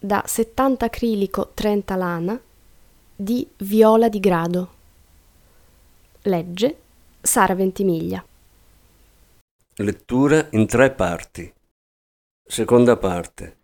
da 70 acrilico 30 lana di Viola di Grado. Legge Sara Ventimiglia. Lettura in tre parti. Seconda parte.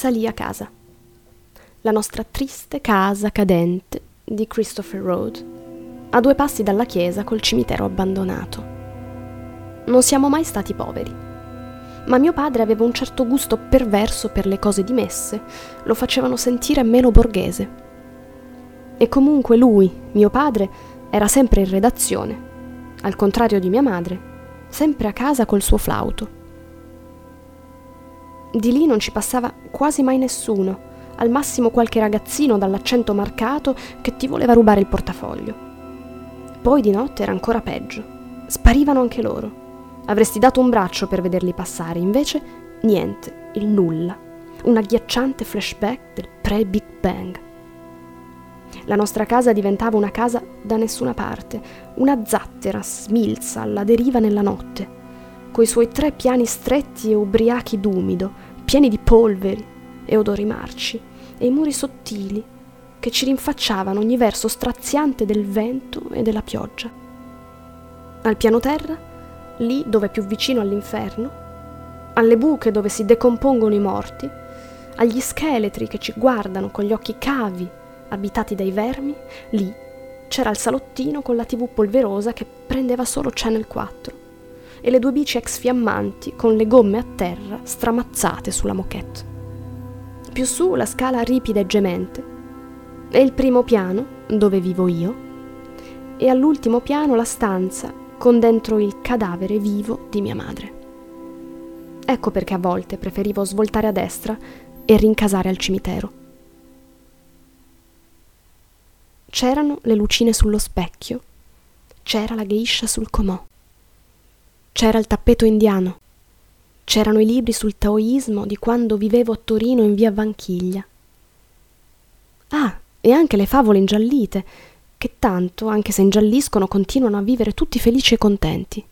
Salì a casa. La nostra triste casa cadente di Christopher Road, a due passi dalla chiesa col cimitero abbandonato. Non siamo mai stati poveri, ma mio padre aveva un certo gusto perverso per le cose dimesse, lo facevano sentire meno borghese. E comunque lui, mio padre, era sempre in redazione, al contrario di mia madre, sempre a casa col suo flauto. Di lì non ci passava quasi mai nessuno, al massimo qualche ragazzino dall'accento marcato che ti voleva rubare il portafoglio. Poi di notte era ancora peggio. Sparivano anche loro. Avresti dato un braccio per vederli passare, invece niente, il nulla. Un agghiacciante flashback del pre-Big Bang. La nostra casa diventava una casa da nessuna parte, una zattera smilza alla deriva nella notte coi suoi tre piani stretti e ubriachi d'umido, pieni di polveri e odori marci, e i muri sottili che ci rinfacciavano ogni verso straziante del vento e della pioggia. Al piano terra, lì dove è più vicino all'inferno, alle buche dove si decompongono i morti, agli scheletri che ci guardano con gli occhi cavi abitati dai vermi, lì c'era il salottino con la tv polverosa che prendeva solo Channel 4 e le due bici ex fiammanti con le gomme a terra stramazzate sulla moquette. Più su la scala ripida e gemente, e il primo piano, dove vivo io, e all'ultimo piano la stanza con dentro il cadavere vivo di mia madre. Ecco perché a volte preferivo svoltare a destra e rincasare al cimitero. C'erano le lucine sullo specchio, c'era la geisha sul comò. C'era il tappeto indiano. C'erano i libri sul taoismo di quando vivevo a Torino in via Vanchiglia. Ah, e anche le favole ingiallite, che tanto, anche se ingialliscono, continuano a vivere tutti felici e contenti.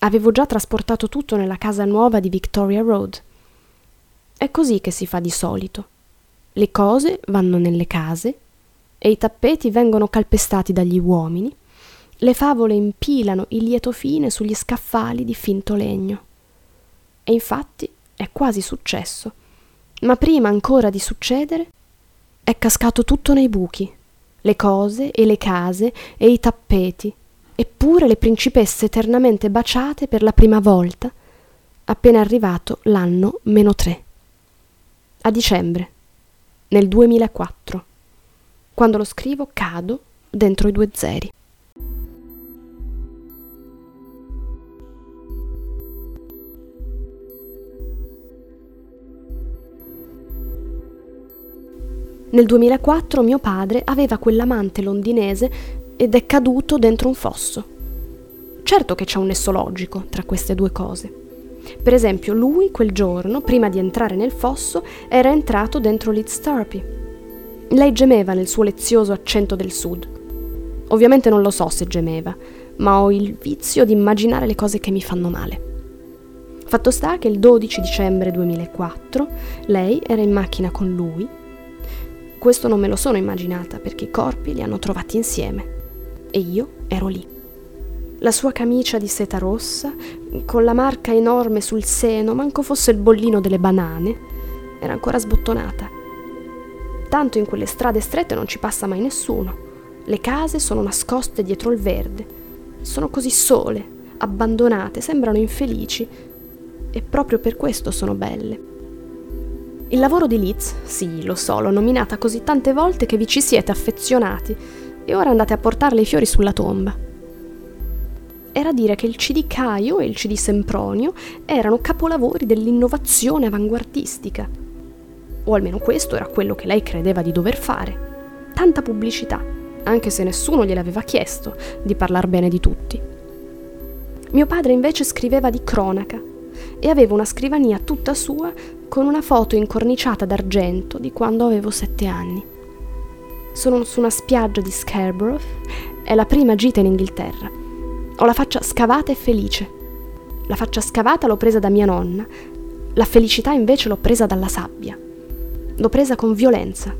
Avevo già trasportato tutto nella casa nuova di Victoria Road. È così che si fa di solito. Le cose vanno nelle case e i tappeti vengono calpestati dagli uomini le favole impilano il lieto fine sugli scaffali di finto legno. E infatti è quasi successo. Ma prima ancora di succedere è cascato tutto nei buchi, le cose e le case e i tappeti, eppure le principesse eternamente baciate per la prima volta, appena arrivato l'anno meno tre. A dicembre, nel 2004. Quando lo scrivo cado dentro i due zeri. Nel 2004 mio padre aveva quell'amante londinese ed è caduto dentro un fosso. Certo che c'è un nesso logico tra queste due cose. Per esempio, lui quel giorno, prima di entrare nel fosso, era entrato dentro Liz Turpy. Lei gemeva nel suo lezioso accento del sud. Ovviamente non lo so se gemeva, ma ho il vizio di immaginare le cose che mi fanno male. Fatto sta che il 12 dicembre 2004 lei era in macchina con lui questo non me lo sono immaginata perché i corpi li hanno trovati insieme e io ero lì. La sua camicia di seta rossa, con la marca enorme sul seno, manco fosse il bollino delle banane, era ancora sbottonata. Tanto in quelle strade strette non ci passa mai nessuno. Le case sono nascoste dietro il verde. Sono così sole, abbandonate, sembrano infelici. E proprio per questo sono belle. Il lavoro di Liz, sì, lo so, l'ho nominata così tante volte che vi ci siete affezionati e ora andate a portarle i fiori sulla tomba. Era dire che il CD Caio e il CD Sempronio erano capolavori dell'innovazione avanguardistica. O almeno questo era quello che lei credeva di dover fare. Tanta pubblicità, anche se nessuno gliele aveva chiesto di parlar bene di tutti. Mio padre invece scriveva di cronaca e aveva una scrivania tutta sua con una foto incorniciata d'argento di quando avevo sette anni. Sono su una spiaggia di Scarborough, è la prima gita in Inghilterra. Ho la faccia scavata e felice. La faccia scavata l'ho presa da mia nonna, la felicità invece l'ho presa dalla sabbia. L'ho presa con violenza,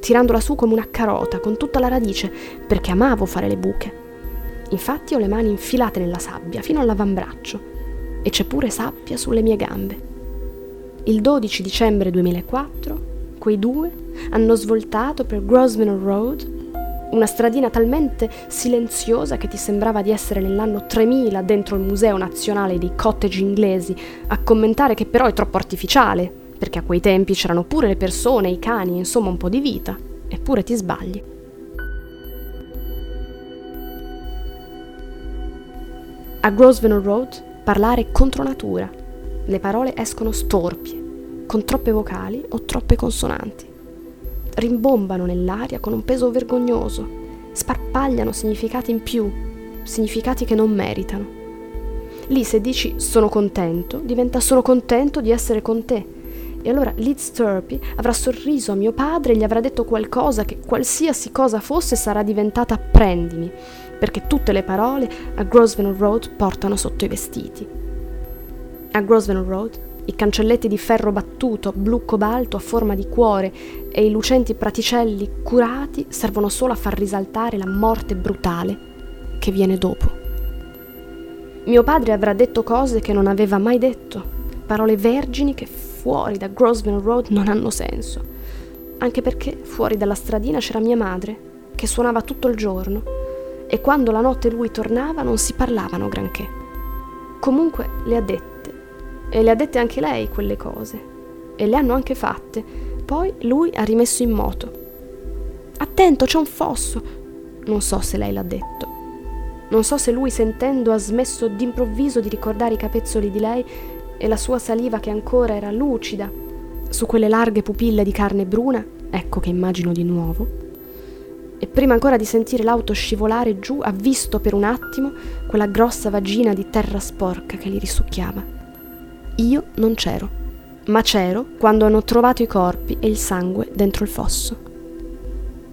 tirandola su come una carota, con tutta la radice, perché amavo fare le buche. Infatti ho le mani infilate nella sabbia fino all'avambraccio e c'è pure sabbia sulle mie gambe. Il 12 dicembre 2004 quei due hanno svoltato per Grosvenor Road, una stradina talmente silenziosa che ti sembrava di essere nell'anno 3000 dentro il Museo Nazionale dei Cottage inglesi, a commentare che però è troppo artificiale, perché a quei tempi c'erano pure le persone, i cani, insomma un po' di vita, eppure ti sbagli. A Grosvenor Road parlare contro natura. Le parole escono storpie, con troppe vocali o troppe consonanti. Rimbombano nell'aria con un peso vergognoso, sparpagliano significati in più, significati che non meritano. Lì se dici sono contento, diventa sono contento di essere con te. E allora Liz Turpy avrà sorriso a mio padre e gli avrà detto qualcosa che qualsiasi cosa fosse sarà diventata prendimi perché tutte le parole a Grosvenor Road portano sotto i vestiti. A Grosvenor Road i cancelletti di ferro battuto, blu cobalto a forma di cuore e i lucenti praticelli curati servono solo a far risaltare la morte brutale che viene dopo. Mio padre avrà detto cose che non aveva mai detto, parole vergini che fuori da Grosvenor Road non hanno senso, anche perché fuori dalla stradina c'era mia madre, che suonava tutto il giorno e quando la notte lui tornava non si parlavano granché. Comunque le ha dette, e le ha dette anche lei quelle cose, e le hanno anche fatte. Poi lui ha rimesso in moto. Attento, c'è un fosso! Non so se lei l'ha detto. Non so se lui sentendo ha smesso d'improvviso di ricordare i capezzoli di lei e la sua saliva che ancora era lucida su quelle larghe pupille di carne bruna, ecco che immagino di nuovo e prima ancora di sentire l'auto scivolare giù ha visto per un attimo quella grossa vagina di terra sporca che li risucchiava. Io non c'ero, ma c'ero quando hanno trovato i corpi e il sangue dentro il fosso.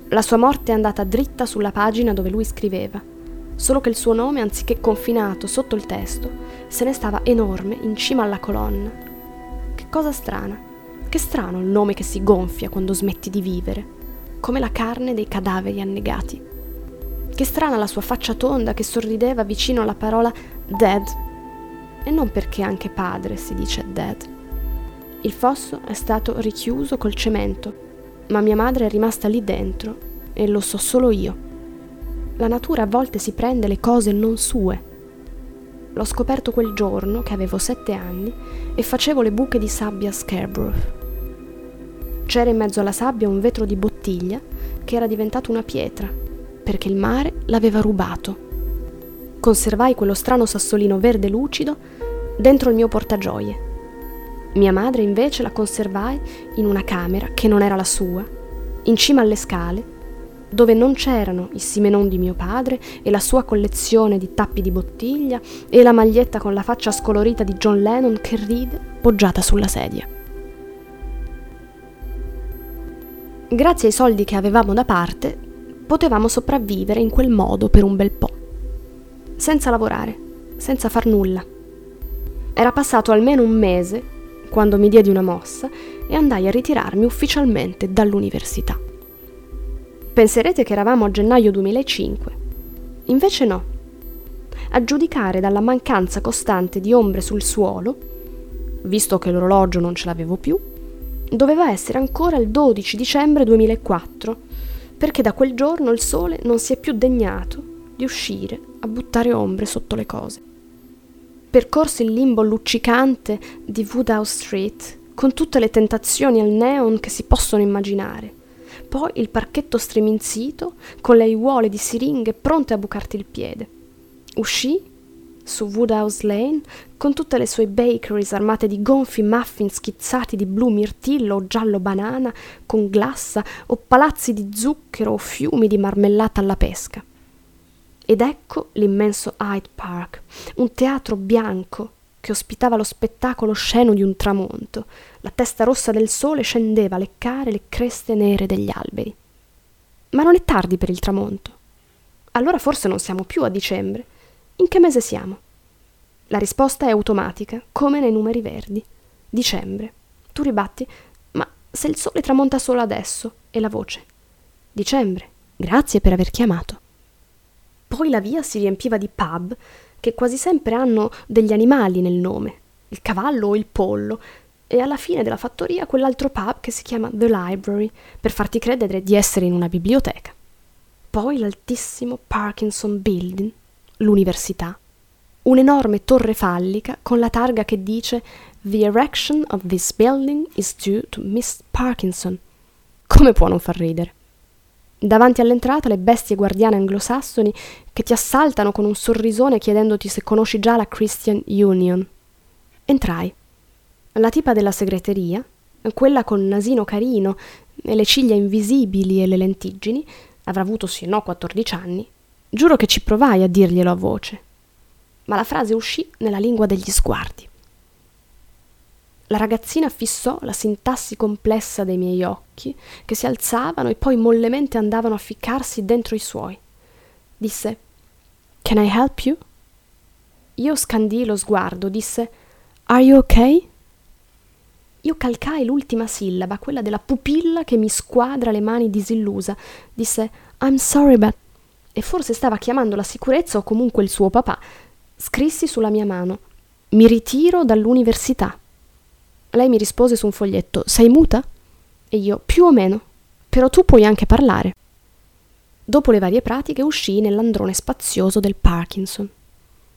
La sua morte è andata dritta sulla pagina dove lui scriveva, solo che il suo nome, anziché confinato sotto il testo, se ne stava enorme in cima alla colonna. Che cosa strana. Che strano il nome che si gonfia quando smetti di vivere come la carne dei cadaveri annegati. Che strana la sua faccia tonda che sorrideva vicino alla parola dead. E non perché anche padre si dice dead. Il fosso è stato richiuso col cemento, ma mia madre è rimasta lì dentro e lo so solo io. La natura a volte si prende le cose non sue. L'ho scoperto quel giorno che avevo sette anni e facevo le buche di sabbia a Scarborough. C'era in mezzo alla sabbia un vetro di bottiglia che era diventato una pietra, perché il mare l'aveva rubato. Conservai quello strano sassolino verde lucido dentro il mio portagioie. Mia madre invece la conservai in una camera che non era la sua, in cima alle scale, dove non c'erano i simenon di mio padre e la sua collezione di tappi di bottiglia e la maglietta con la faccia scolorita di John Lennon che ride poggiata sulla sedia. Grazie ai soldi che avevamo da parte, potevamo sopravvivere in quel modo per un bel po', senza lavorare, senza far nulla. Era passato almeno un mese quando mi diedi una mossa e andai a ritirarmi ufficialmente dall'università. Penserete che eravamo a gennaio 2005. Invece no. A giudicare dalla mancanza costante di ombre sul suolo, visto che l'orologio non ce l'avevo più, doveva essere ancora il 12 dicembre 2004, perché da quel giorno il sole non si è più degnato di uscire a buttare ombre sotto le cose. Percorso il limbo luccicante di Woodhouse Street, con tutte le tentazioni al neon che si possono immaginare poi il parchetto striminzito, con le aiuole di siringhe pronte a bucarti il piede. Uscì su Woodhouse Lane con tutte le sue bakeries armate di gonfi muffin schizzati di blu mirtillo o giallo banana con glassa o palazzi di zucchero o fiumi di marmellata alla pesca. Ed ecco l'immenso Hyde Park, un teatro bianco che ospitava lo spettacolo sceno di un tramonto. La testa rossa del sole scendeva a leccare le creste nere degli alberi. Ma non è tardi per il tramonto. Allora forse non siamo più a dicembre. In che mese siamo? La risposta è automatica, come nei numeri verdi. Dicembre. Tu ribatti, ma se il sole tramonta solo adesso, e la voce. Dicembre. Grazie per aver chiamato. Poi la via si riempiva di pub che quasi sempre hanno degli animali nel nome, il cavallo o il pollo, e alla fine della fattoria quell'altro pub che si chiama The Library, per farti credere di essere in una biblioteca. Poi l'altissimo Parkinson Building, l'università, un'enorme torre fallica con la targa che dice The erection of this building is due to Miss Parkinson. Come può non far ridere? Davanti all'entrata le bestie guardiane anglosassoni che ti assaltano con un sorrisone chiedendoti se conosci già la Christian Union. Entrai. La tipa della segreteria, quella col nasino carino e le ciglia invisibili e le lentiggini, avrà avuto sì no 14 anni, giuro che ci provai a dirglielo a voce. Ma la frase uscì nella lingua degli sguardi. La ragazzina fissò la sintassi complessa dei miei occhi, che si alzavano e poi mollemente andavano a ficcarsi dentro i suoi. Disse Can I help you? Io scandii lo sguardo, disse Are you okay? Io calcai l'ultima sillaba, quella della pupilla che mi squadra le mani disillusa. Disse I'm sorry, but. E forse stava chiamando la sicurezza o comunque il suo papà. Scrissi sulla mia mano: Mi ritiro dall'università. Lei mi rispose su un foglietto: Sei muta? E io: Più o meno. Però tu puoi anche parlare. Dopo le varie pratiche uscii nell'androne spazioso del Parkinson.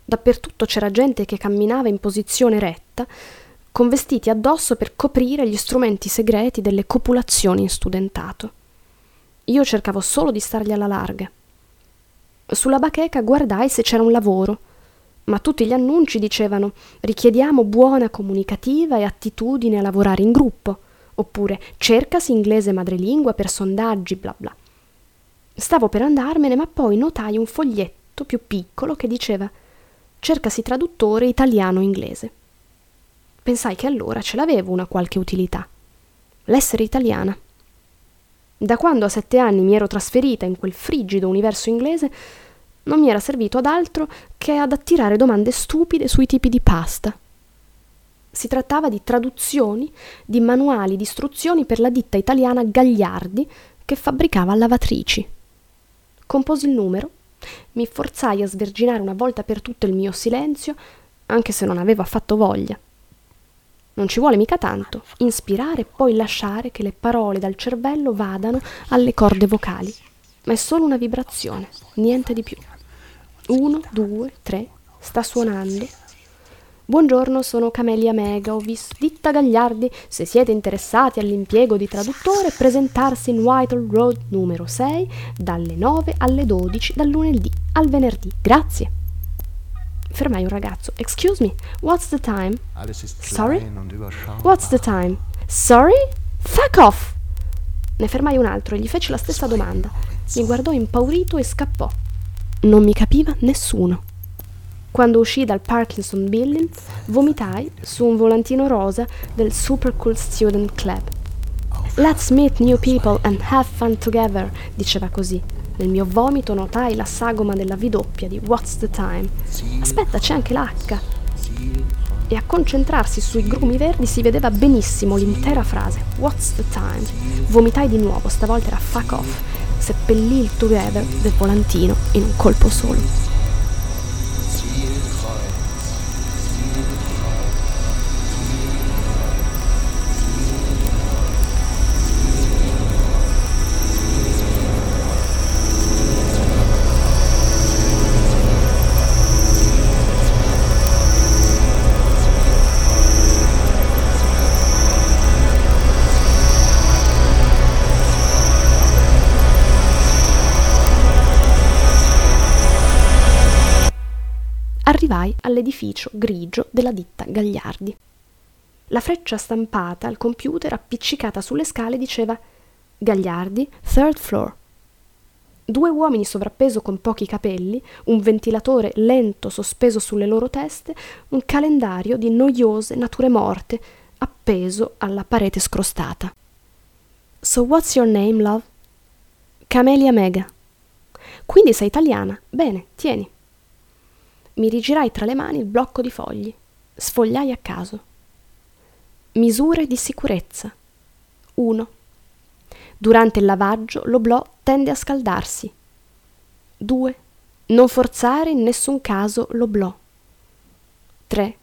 Dappertutto c'era gente che camminava in posizione retta, con vestiti addosso per coprire gli strumenti segreti delle copulazioni in studentato. Io cercavo solo di stargli alla larga. Sulla bacheca guardai se c'era un lavoro ma tutti gli annunci dicevano richiediamo buona comunicativa e attitudine a lavorare in gruppo, oppure cercasi inglese madrelingua per sondaggi, bla bla. Stavo per andarmene, ma poi notai un foglietto più piccolo che diceva cercasi traduttore italiano-inglese. Pensai che allora ce l'avevo una qualche utilità. L'essere italiana. Da quando a sette anni mi ero trasferita in quel frigido universo inglese, non mi era servito ad altro che ad attirare domande stupide sui tipi di pasta. Si trattava di traduzioni di manuali di istruzioni per la ditta italiana Gagliardi che fabbricava lavatrici. Composi il numero, mi forzai a sverginare una volta per tutte il mio silenzio, anche se non avevo affatto voglia. Non ci vuole mica tanto, inspirare e poi lasciare che le parole dal cervello vadano alle corde vocali. ma è solo una vibrazione, niente di più. Uno, due, tre, sta suonando. Buongiorno, sono Camelia Mega, ho visto Ditta Gagliardi, se siete interessati all'impiego di traduttore, presentarsi in Whitehall Road numero 6 dalle 9 alle 12 dal lunedì al venerdì. Grazie. Fermai un ragazzo. Excuse me, what's the time? Sorry? What's the time? Sorry? Fuck off! Ne fermai un altro e gli feci la stessa domanda. Mi guardò impaurito e scappò. Non mi capiva nessuno. Quando uscì dal Parkinson Building, vomitai su un volantino rosa del Super Cool Student Club. Let's meet new people and have fun together, diceva così. Nel mio vomito notai la sagoma della V doppia di What's the Time. Aspetta, c'è anche l'H. E a concentrarsi sui grumi verdi si vedeva benissimo l'intera frase What's the time? Vomitai di nuovo, stavolta era fuck off. Seppellì il together del volantino in un colpo solo. Arrivai all'edificio grigio della ditta Gagliardi. La freccia stampata al computer appiccicata sulle scale diceva Gagliardi, third floor. Due uomini sovrappeso con pochi capelli, un ventilatore lento sospeso sulle loro teste, un calendario di noiose nature morte appeso alla parete scrostata. So what's your name, love? Camelia Mega. Quindi sei italiana. Bene, tieni mi rigirai tra le mani il blocco di fogli, sfogliai a caso. Misure di sicurezza. 1. Durante il lavaggio l'oblò tende a scaldarsi. 2. Non forzare in nessun caso l'oblò. 3.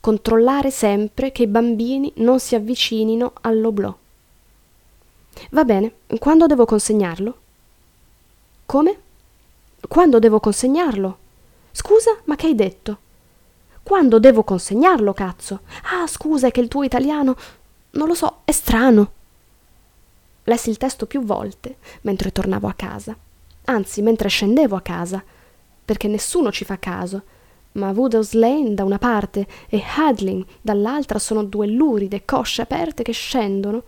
Controllare sempre che i bambini non si avvicinino all'oblò. Va bene, quando devo consegnarlo? Come? Quando devo consegnarlo? Scusa, ma che hai detto? Quando devo consegnarlo, cazzo? Ah, scusa, è che il tuo italiano. Non lo so, è strano. Lessi il testo più volte mentre tornavo a casa, anzi mentre scendevo a casa, perché nessuno ci fa caso. Ma Woodhouse Lane da una parte e Hadling dall'altra sono due luride cosce aperte che scendono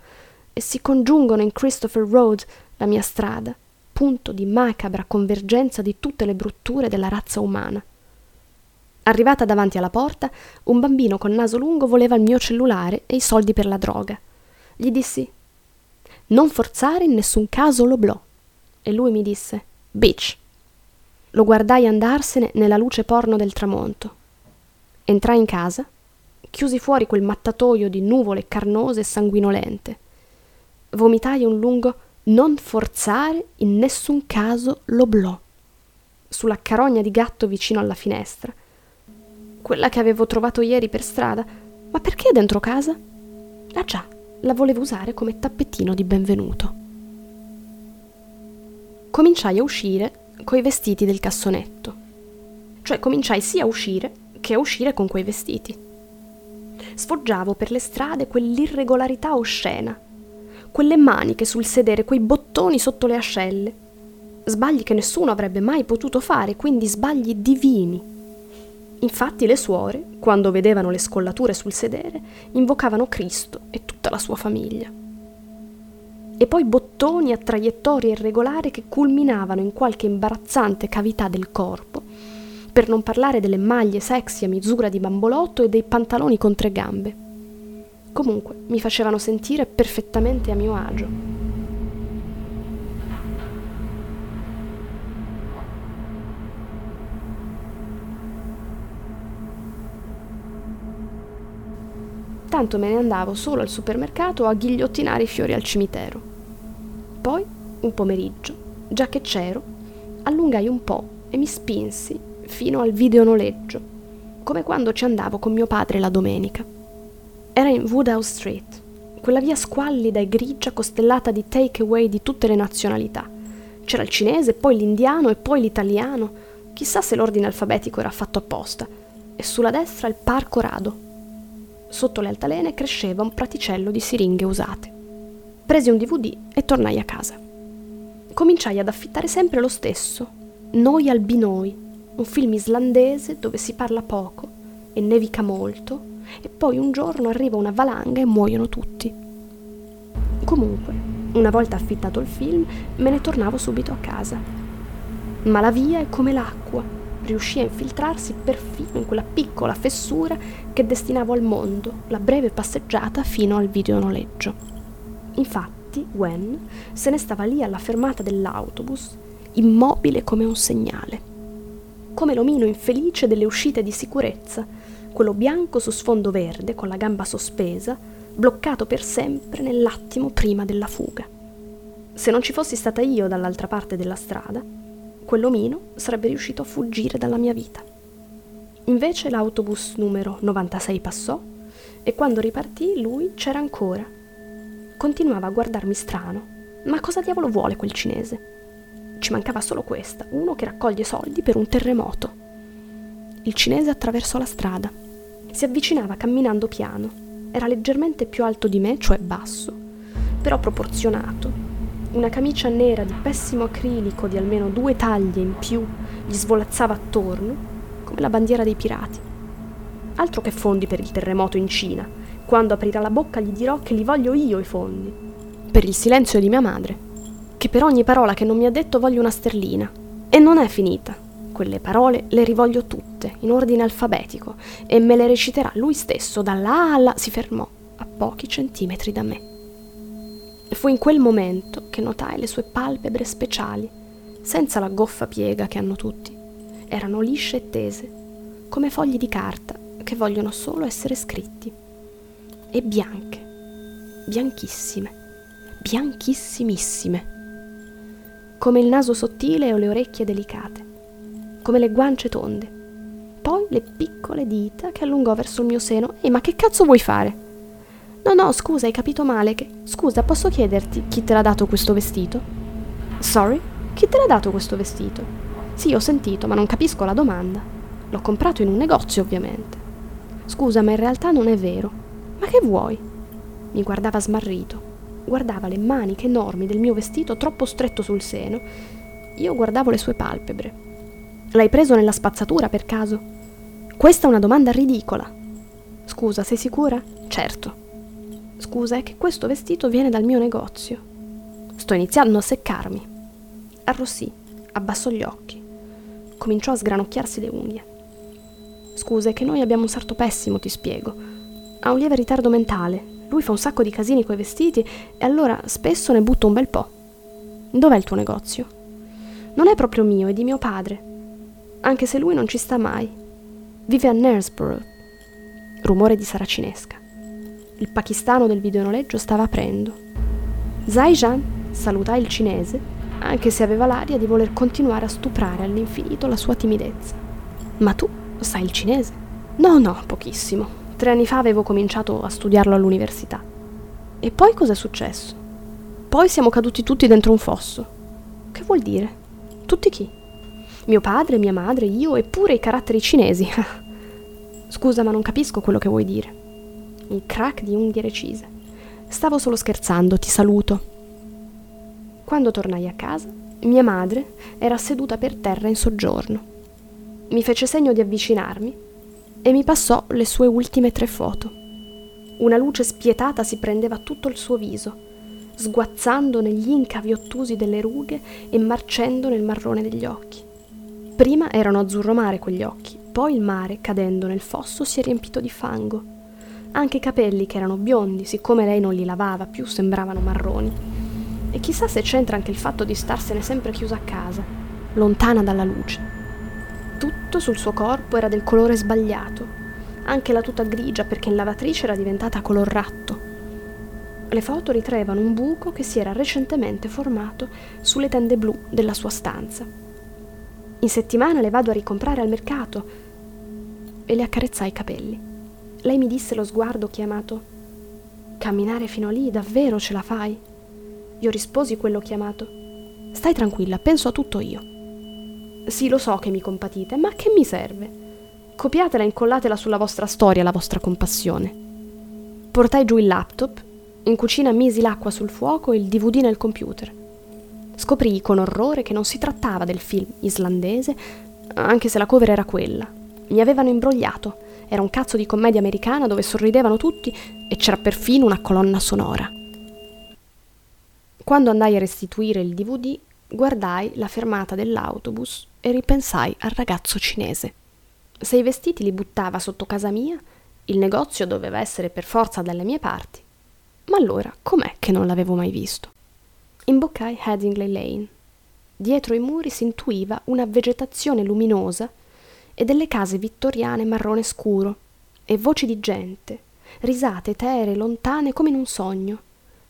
e si congiungono in Christopher Road, la mia strada, punto di macabra convergenza di tutte le brutture della razza umana. Arrivata davanti alla porta, un bambino col naso lungo voleva il mio cellulare e i soldi per la droga. Gli dissi: Non forzare in nessun caso l'oblò. E lui mi disse: Bitch. Lo guardai andarsene nella luce porno del tramonto. Entrai in casa, chiusi fuori quel mattatoio di nuvole carnose e sanguinolente. Vomitai un lungo non forzare in nessun caso l'oblò sulla carogna di gatto vicino alla finestra. Quella che avevo trovato ieri per strada. Ma perché dentro casa? Ah già, la volevo usare come tappetino di benvenuto. Cominciai a uscire coi vestiti del cassonetto. Cioè cominciai sia a uscire che a uscire con quei vestiti. Sfoggiavo per le strade quell'irregolarità oscena quelle maniche sul sedere, quei bottoni sotto le ascelle. Sbagli che nessuno avrebbe mai potuto fare, quindi sbagli divini. Infatti le suore, quando vedevano le scollature sul sedere, invocavano Cristo e tutta la sua famiglia. E poi bottoni a traiettorie irregolari che culminavano in qualche imbarazzante cavità del corpo, per non parlare delle maglie sexy a misura di bambolotto e dei pantaloni con tre gambe. Comunque, mi facevano sentire perfettamente a mio agio. Tanto me ne andavo solo al supermercato a ghigliottinare i fiori al cimitero. Poi, un pomeriggio, già che c'ero, allungai un po' e mi spinsi fino al videonoleggio, come quando ci andavo con mio padre la domenica. Era in Woodhouse Street, quella via squallida e grigia costellata di take-away di tutte le nazionalità, C'era il cinese, poi l'indiano e poi l'italiano. Chissà se l'ordine alfabetico era fatto apposta. E sulla destra il parco rado. Sotto le altalene cresceva un praticello di siringhe usate. Presi un DVD e tornai a casa. Cominciai ad affittare sempre lo stesso, Noi albinoi, un film islandese dove si parla poco e nevica molto e poi un giorno arriva una valanga e muoiono tutti. Comunque, una volta affittato il film, me ne tornavo subito a casa. Ma la via è come l'acqua, riuscì a infiltrarsi perfino in quella piccola fessura che destinavo al mondo, la breve passeggiata fino al videonoleggio. Infatti, Gwen se ne stava lì alla fermata dell'autobus, immobile come un segnale, come l'omino infelice delle uscite di sicurezza, quello bianco su sfondo verde con la gamba sospesa, bloccato per sempre nell'attimo prima della fuga. Se non ci fossi stata io dall'altra parte della strada, quell'omino sarebbe riuscito a fuggire dalla mia vita. Invece l'autobus numero 96 passò e quando ripartì lui c'era ancora. Continuava a guardarmi strano. Ma cosa diavolo vuole quel cinese? Ci mancava solo questa, uno che raccoglie soldi per un terremoto. Il cinese attraversò la strada. Si avvicinava camminando piano. Era leggermente più alto di me, cioè basso, però proporzionato. Una camicia nera di pessimo acrilico di almeno due taglie in più gli svolazzava attorno, come la bandiera dei pirati. Altro che fondi per il terremoto in Cina. Quando aprirà la bocca gli dirò che li voglio io i fondi. Per il silenzio di mia madre, che per ogni parola che non mi ha detto voglio una sterlina. E non è finita. Quelle parole le rivoglio tutte, in ordine alfabetico, e me le reciterà lui stesso dalla A alla... si fermò a pochi centimetri da me. Fu in quel momento che notai le sue palpebre speciali, senza la goffa piega che hanno tutti. Erano lisce e tese, come fogli di carta che vogliono solo essere scritti. E bianche, bianchissime, bianchissimissime, come il naso sottile o le orecchie delicate come le guance tonde. Poi le piccole dita che allungò verso il mio seno. Ehi, ma che cazzo vuoi fare? No, no, scusa, hai capito male. Che... Scusa, posso chiederti chi te l'ha dato questo vestito? Sorry? Chi te l'ha dato questo vestito? Sì, ho sentito, ma non capisco la domanda. L'ho comprato in un negozio, ovviamente. Scusa, ma in realtà non è vero. Ma che vuoi? Mi guardava smarrito. Guardava le maniche enormi del mio vestito troppo stretto sul seno. Io guardavo le sue palpebre. L'hai preso nella spazzatura per caso? Questa è una domanda ridicola. Scusa, sei sicura? Certo. Scusa, è che questo vestito viene dal mio negozio. Sto iniziando a seccarmi. Arrossì, abbassò gli occhi. Cominciò a sgranocchiarsi le unghie. Scusa, è che noi abbiamo un sarto pessimo, ti spiego. Ha un lieve ritardo mentale. Lui fa un sacco di casini coi vestiti e allora spesso ne butta un bel po'. Dov'è il tuo negozio? Non è proprio mio, è di mio padre anche se lui non ci sta mai. Vive a Knaresborough. Rumore di saracinesca. Il pakistano del videonoleggio stava aprendo. Zaijan salutai il cinese, anche se aveva l'aria di voler continuare a stuprare all'infinito la sua timidezza. Ma tu sai il cinese? No, no, pochissimo. Tre anni fa avevo cominciato a studiarlo all'università. E poi cos'è successo? Poi siamo caduti tutti dentro un fosso. Che vuol dire? Tutti chi? Mio padre, mia madre, io e pure i caratteri cinesi. Scusa, ma non capisco quello che vuoi dire. Il crack di unghie recise. Stavo solo scherzando, ti saluto. Quando tornai a casa, mia madre era seduta per terra in soggiorno. Mi fece segno di avvicinarmi e mi passò le sue ultime tre foto. Una luce spietata si prendeva tutto il suo viso, sguazzando negli incavi ottusi delle rughe e marcendo nel marrone degli occhi. Prima erano azzurro mare quegli occhi, poi il mare, cadendo nel fosso, si è riempito di fango. Anche i capelli, che erano biondi, siccome lei non li lavava più, sembravano marroni. E chissà se c'entra anche il fatto di starsene sempre chiusa a casa, lontana dalla luce. Tutto sul suo corpo era del colore sbagliato, anche la tuta grigia perché in lavatrice era diventata color ratto. Le foto ritraevano un buco che si era recentemente formato sulle tende blu della sua stanza. In settimana le vado a ricomprare al mercato. E le accarezzai i capelli. Lei mi disse lo sguardo chiamato Camminare fino lì, davvero ce la fai? Io risposi quello chiamato Stai tranquilla, penso a tutto io. Sì, lo so che mi compatite, ma che mi serve? Copiatela e incollatela sulla vostra storia la vostra compassione. Portai giù il laptop, in cucina misi l'acqua sul fuoco e il DVD nel computer. Scoprì con orrore che non si trattava del film islandese, anche se la cover era quella. Mi avevano imbrogliato. Era un cazzo di commedia americana dove sorridevano tutti e c'era perfino una colonna sonora. Quando andai a restituire il DVD, guardai la fermata dell'autobus e ripensai al ragazzo cinese. Se i vestiti li buttava sotto casa mia, il negozio doveva essere per forza dalle mie parti. Ma allora com'è che non l'avevo mai visto? Imboccai Headingley Lane. Dietro i muri si intuiva una vegetazione luminosa e delle case vittoriane marrone scuro, e voci di gente, risate eteree lontane come in un sogno,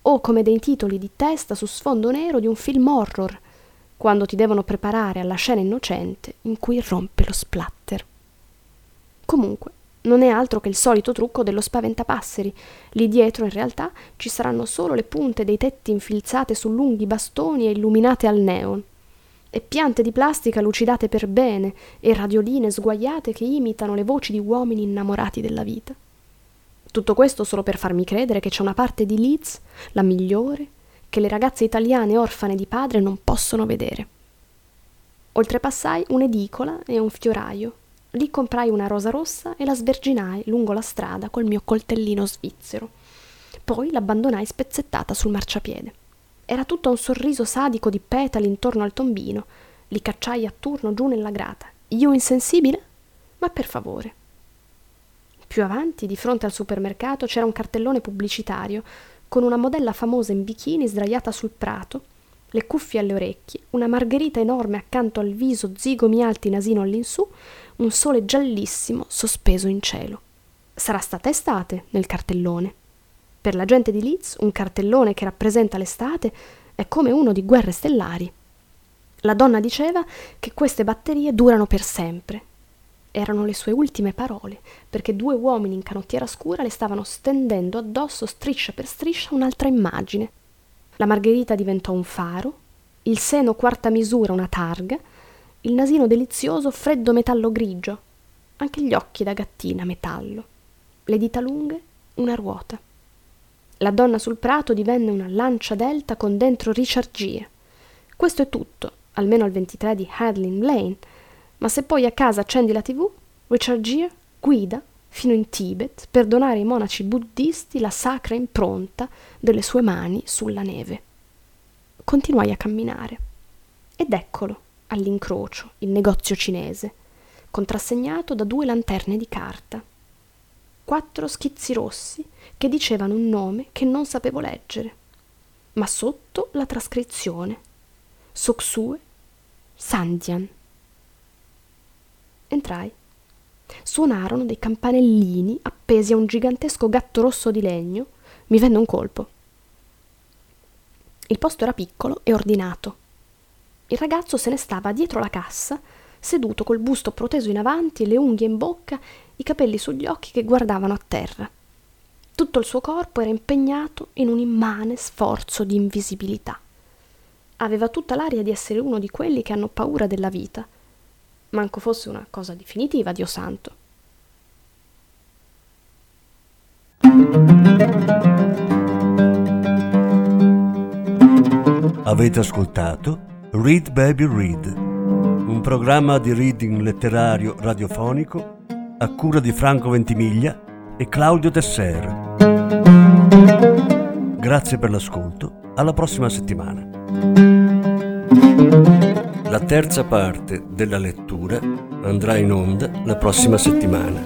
o come dei titoli di testa su sfondo nero di un film horror, quando ti devono preparare alla scena innocente in cui irrompe lo splatter. Comunque, non è altro che il solito trucco dello spaventapasseri. Lì dietro, in realtà, ci saranno solo le punte dei tetti infilzate su lunghi bastoni e illuminate al neon. E piante di plastica lucidate per bene, e radioline sguaiate che imitano le voci di uomini innamorati della vita. Tutto questo solo per farmi credere che c'è una parte di Leeds, la migliore, che le ragazze italiane orfane di padre non possono vedere. Oltrepassai un'edicola e un fioraio, Lì comprai una rosa rossa e la sverginai lungo la strada col mio coltellino svizzero. Poi l'abbandonai spezzettata sul marciapiede. Era tutto un sorriso sadico di petali intorno al tombino. Li cacciai a turno giù nella grata. Io insensibile? Ma per favore. Più avanti, di fronte al supermercato, c'era un cartellone pubblicitario con una modella famosa in bikini sdraiata sul prato, le cuffie alle orecchie, una margherita enorme accanto al viso, zigomi alti, nasino all'insù, un sole giallissimo sospeso in cielo. Sarà stata estate nel cartellone. Per la gente di Leeds un cartellone che rappresenta l'estate è come uno di guerre stellari. La donna diceva che queste batterie durano per sempre. Erano le sue ultime parole, perché due uomini in canottiera scura le stavano stendendo addosso striscia per striscia un'altra immagine. La margherita diventò un faro, il seno quarta misura una targa, il nasino delizioso freddo metallo grigio, anche gli occhi da gattina metallo, le dita lunghe una ruota. La donna sul prato divenne una lancia delta con dentro Richard Gere. Questo è tutto, almeno al 23 di Hadlin Lane, ma se poi a casa accendi la tv, Richard Gere guida fino in Tibet per donare ai monaci buddisti la sacra impronta delle sue mani sulla neve. Continuai a camminare. Ed eccolo, all'incrocio, il negozio cinese, contrassegnato da due lanterne di carta. Quattro schizzi rossi che dicevano un nome che non sapevo leggere, ma sotto la trascrizione. Soksue Sandian. Entrai. Suonarono dei campanellini appesi a un gigantesco gatto rosso di legno. Mi venne un colpo. Il posto era piccolo e ordinato. Il ragazzo se ne stava dietro la cassa, seduto col busto proteso in avanti, le unghie in bocca, i capelli sugli occhi che guardavano a terra. Tutto il suo corpo era impegnato in un immane sforzo di invisibilità. Aveva tutta l'aria di essere uno di quelli che hanno paura della vita. Manco fosse una cosa definitiva, Dio santo. Avete ascoltato Read Baby Read, un programma di reading letterario radiofonico a cura di Franco Ventimiglia e Claudio Tesser. Grazie per l'ascolto, alla prossima settimana. La terza parte della lettura andrà in onda la prossima settimana.